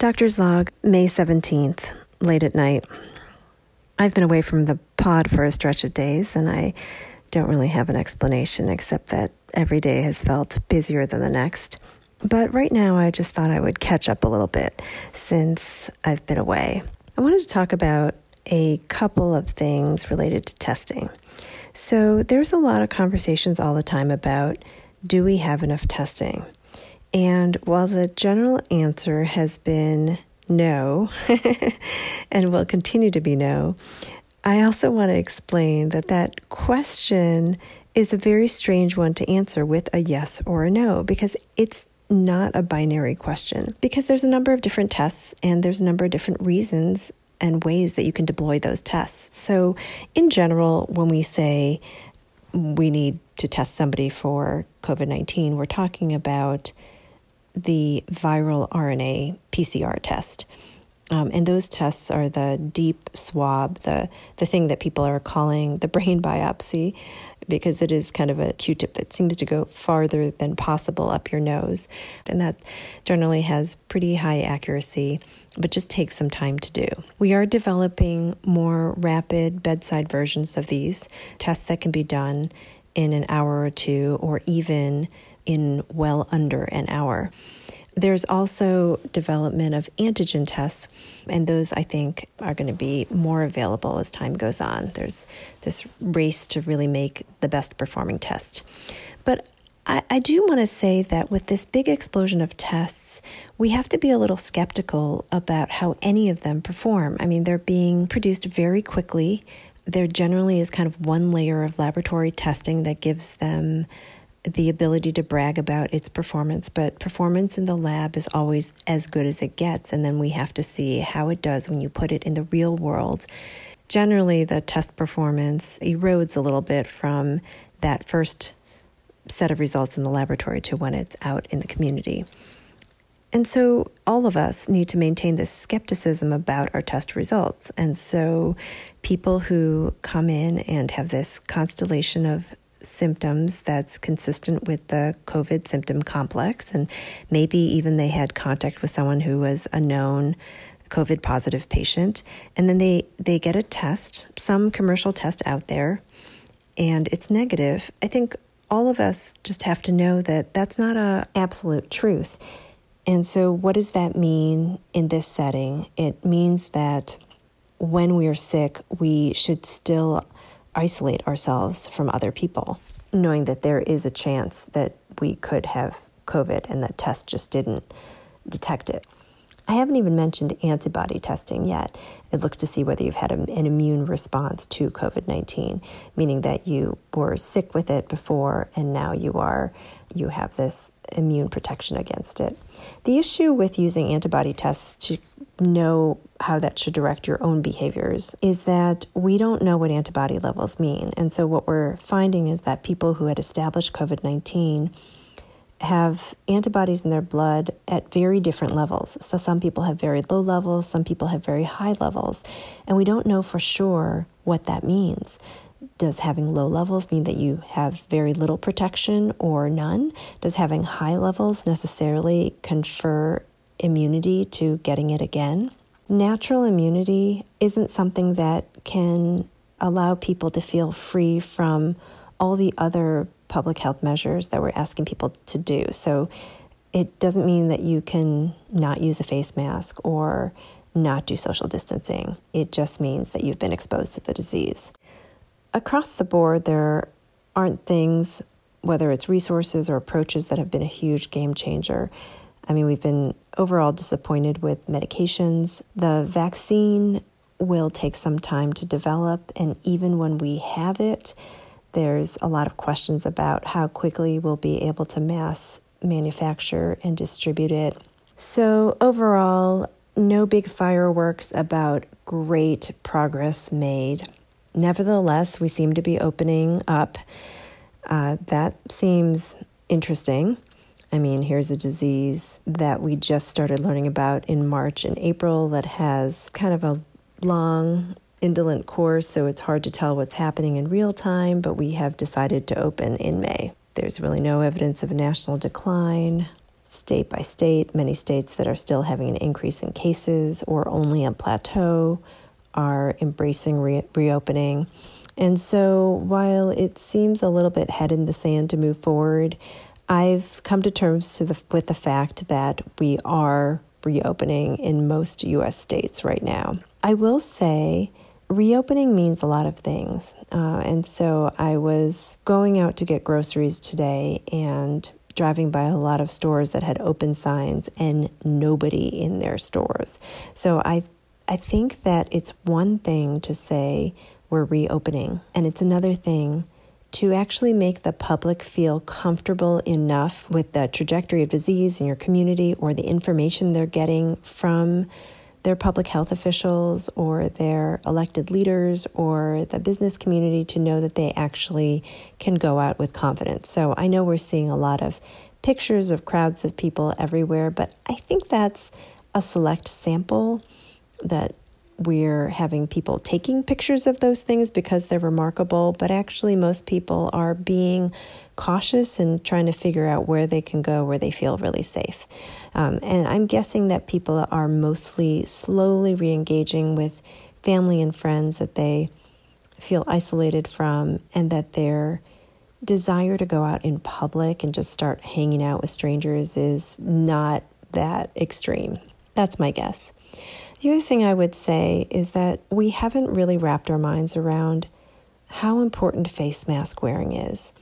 Doctor's Log, May 17th, late at night. I've been away from the pod for a stretch of days, and I don't really have an explanation except that every day has felt busier than the next. But right now, I just thought I would catch up a little bit since I've been away. I wanted to talk about a couple of things related to testing. So, there's a lot of conversations all the time about do we have enough testing? And while the general answer has been no, and will continue to be no, I also want to explain that that question is a very strange one to answer with a yes or a no because it's not a binary question. Because there's a number of different tests and there's a number of different reasons and ways that you can deploy those tests. So, in general, when we say we need to test somebody for COVID 19, we're talking about the viral RNA PCR test. Um, and those tests are the deep swab, the, the thing that people are calling the brain biopsy, because it is kind of a Q tip that seems to go farther than possible up your nose. And that generally has pretty high accuracy, but just takes some time to do. We are developing more rapid bedside versions of these tests that can be done in an hour or two, or even in well under an hour. There's also development of antigen tests, and those I think are going to be more available as time goes on. There's this race to really make the best performing test. But I, I do want to say that with this big explosion of tests, we have to be a little skeptical about how any of them perform. I mean, they're being produced very quickly. There generally is kind of one layer of laboratory testing that gives them the ability to brag about its performance, but performance in the lab is always as good as it gets. And then we have to see how it does when you put it in the real world. Generally, the test performance erodes a little bit from that first set of results in the laboratory to when it's out in the community. And so, all of us need to maintain this skepticism about our test results. And so, people who come in and have this constellation of symptoms that's consistent with the COVID symptom complex. And maybe even they had contact with someone who was a known COVID positive patient. And then they, they get a test, some commercial test out there, and it's negative. I think all of us just have to know that that's not a absolute truth. And so what does that mean in this setting? It means that when we are sick, we should still isolate ourselves from other people, knowing that there is a chance that we could have COVID and that test just didn't detect it. I haven't even mentioned antibody testing yet. It looks to see whether you've had an immune response to COVID 19, meaning that you were sick with it before and now you are you have this immune protection against it. The issue with using antibody tests to know how that should direct your own behaviors is that we don't know what antibody levels mean. And so, what we're finding is that people who had established COVID 19 have antibodies in their blood at very different levels. So, some people have very low levels, some people have very high levels, and we don't know for sure what that means. Does having low levels mean that you have very little protection or none? Does having high levels necessarily confer immunity to getting it again? Natural immunity isn't something that can allow people to feel free from all the other public health measures that we're asking people to do. So it doesn't mean that you can not use a face mask or not do social distancing. It just means that you've been exposed to the disease across the board, there aren't things, whether it's resources or approaches, that have been a huge game changer. I mean, we've been overall disappointed with medications. The vaccine will take some time to develop, and even when we have it, there's a lot of questions about how quickly we'll be able to mass manufacture and distribute it. So, overall, no big fireworks about great progress made. Nevertheless, we seem to be opening up. Uh, that seems interesting. I mean, here's a disease that we just started learning about in March and April that has kind of a long, indolent course, so it's hard to tell what's happening in real time, but we have decided to open in May. There's really no evidence of a national decline. state by state. Many states that are still having an increase in cases or only a plateau are embracing re- reopening. And so while it seems a little bit head in the sand to move forward, I've come to terms to the, with the fact that we are reopening in most US states right now. I will say reopening means a lot of things. Uh, and so I was going out to get groceries today and driving by a lot of stores that had open signs and nobody in their stores. So I I think that it's one thing to say we're reopening, and it's another thing to actually make the public feel comfortable enough with the trajectory of disease in your community or the information they're getting from their public health officials or their elected leaders or the business community to know that they actually can go out with confidence. So I know we're seeing a lot of pictures of crowds of people everywhere, but I think that's a select sample that we're having people taking pictures of those things because they're remarkable, but actually, most people are being cautious and trying to figure out where they can go where they feel really safe. Um, and I'm guessing that people are mostly slowly re engaging with family and friends that they feel isolated from, and that their desire to go out in public and just start hanging out with strangers is not that extreme. That's my guess. The other thing I would say is that we haven't really wrapped our minds around how important face mask wearing is.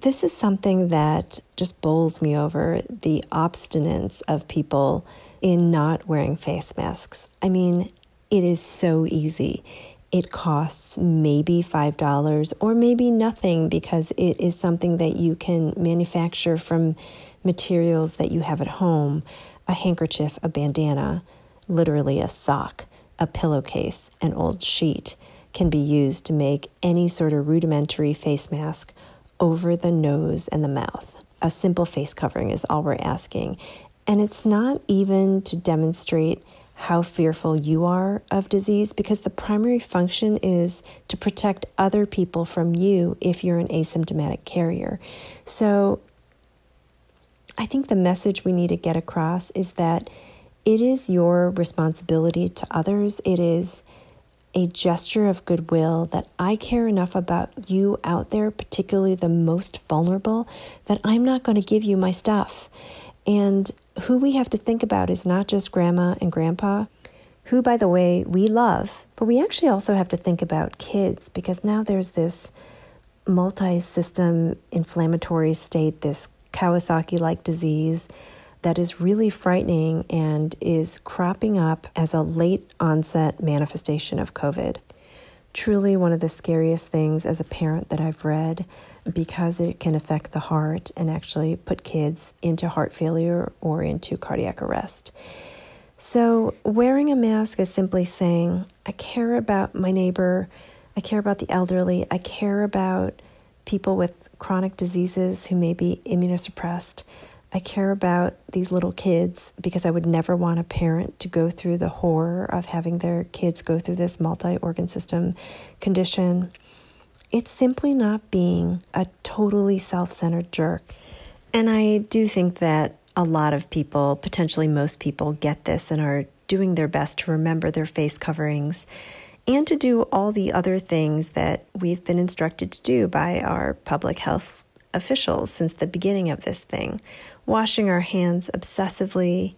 This is something that just bowls me over the obstinance of people in not wearing face masks. I mean, it is so easy. It costs maybe $5 or maybe nothing because it is something that you can manufacture from materials that you have at home a handkerchief, a bandana, literally a sock, a pillowcase, an old sheet can be used to make any sort of rudimentary face mask over the nose and the mouth. A simple face covering is all we're asking. And it's not even to demonstrate how fearful you are of disease because the primary function is to protect other people from you if you're an asymptomatic carrier. So I think the message we need to get across is that it is your responsibility to others. It is a gesture of goodwill that I care enough about you out there, particularly the most vulnerable, that I'm not going to give you my stuff. And who we have to think about is not just grandma and grandpa, who, by the way, we love, but we actually also have to think about kids because now there's this multi system inflammatory state, this Kawasaki like disease that is really frightening and is cropping up as a late onset manifestation of COVID. Truly, one of the scariest things as a parent that I've read because it can affect the heart and actually put kids into heart failure or into cardiac arrest. So, wearing a mask is simply saying, I care about my neighbor, I care about the elderly, I care about people with chronic diseases who may be immunosuppressed. I care about these little kids because I would never want a parent to go through the horror of having their kids go through this multi organ system condition. It's simply not being a totally self centered jerk. And I do think that a lot of people, potentially most people, get this and are doing their best to remember their face coverings and to do all the other things that we've been instructed to do by our public health officials since the beginning of this thing washing our hands obsessively,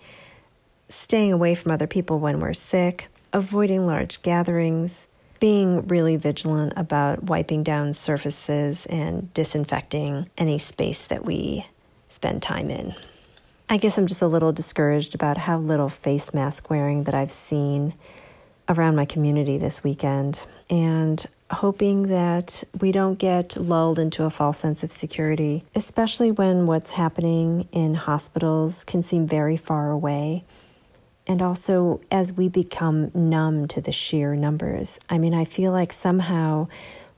staying away from other people when we're sick, avoiding large gatherings, being really vigilant about wiping down surfaces and disinfecting any space that we spend time in. I guess I'm just a little discouraged about how little face mask wearing that I've seen around my community this weekend. And hoping that we don't get lulled into a false sense of security, especially when what's happening in hospitals can seem very far away. And also, as we become numb to the sheer numbers. I mean, I feel like somehow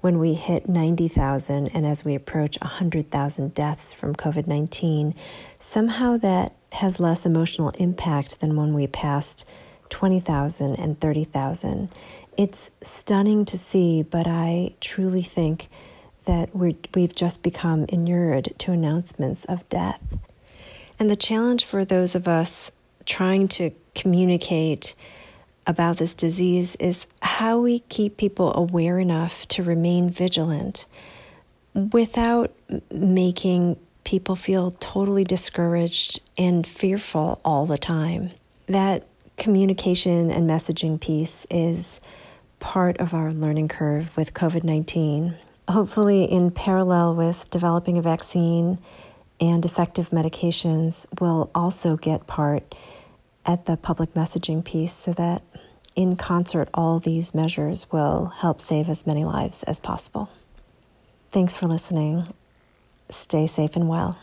when we hit 90,000 and as we approach 100,000 deaths from COVID 19, somehow that has less emotional impact than when we passed 20,000 and 30,000. It's stunning to see, but I truly think that we we've just become inured to announcements of death. And the challenge for those of us trying to communicate about this disease is how we keep people aware enough to remain vigilant without making people feel totally discouraged and fearful all the time. That communication and messaging piece is part of our learning curve with COVID 19. Hopefully, in parallel with developing a vaccine and effective medications, we'll also get part at the public messaging piece so that in concert, all these measures will help save as many lives as possible. Thanks for listening. Stay safe and well.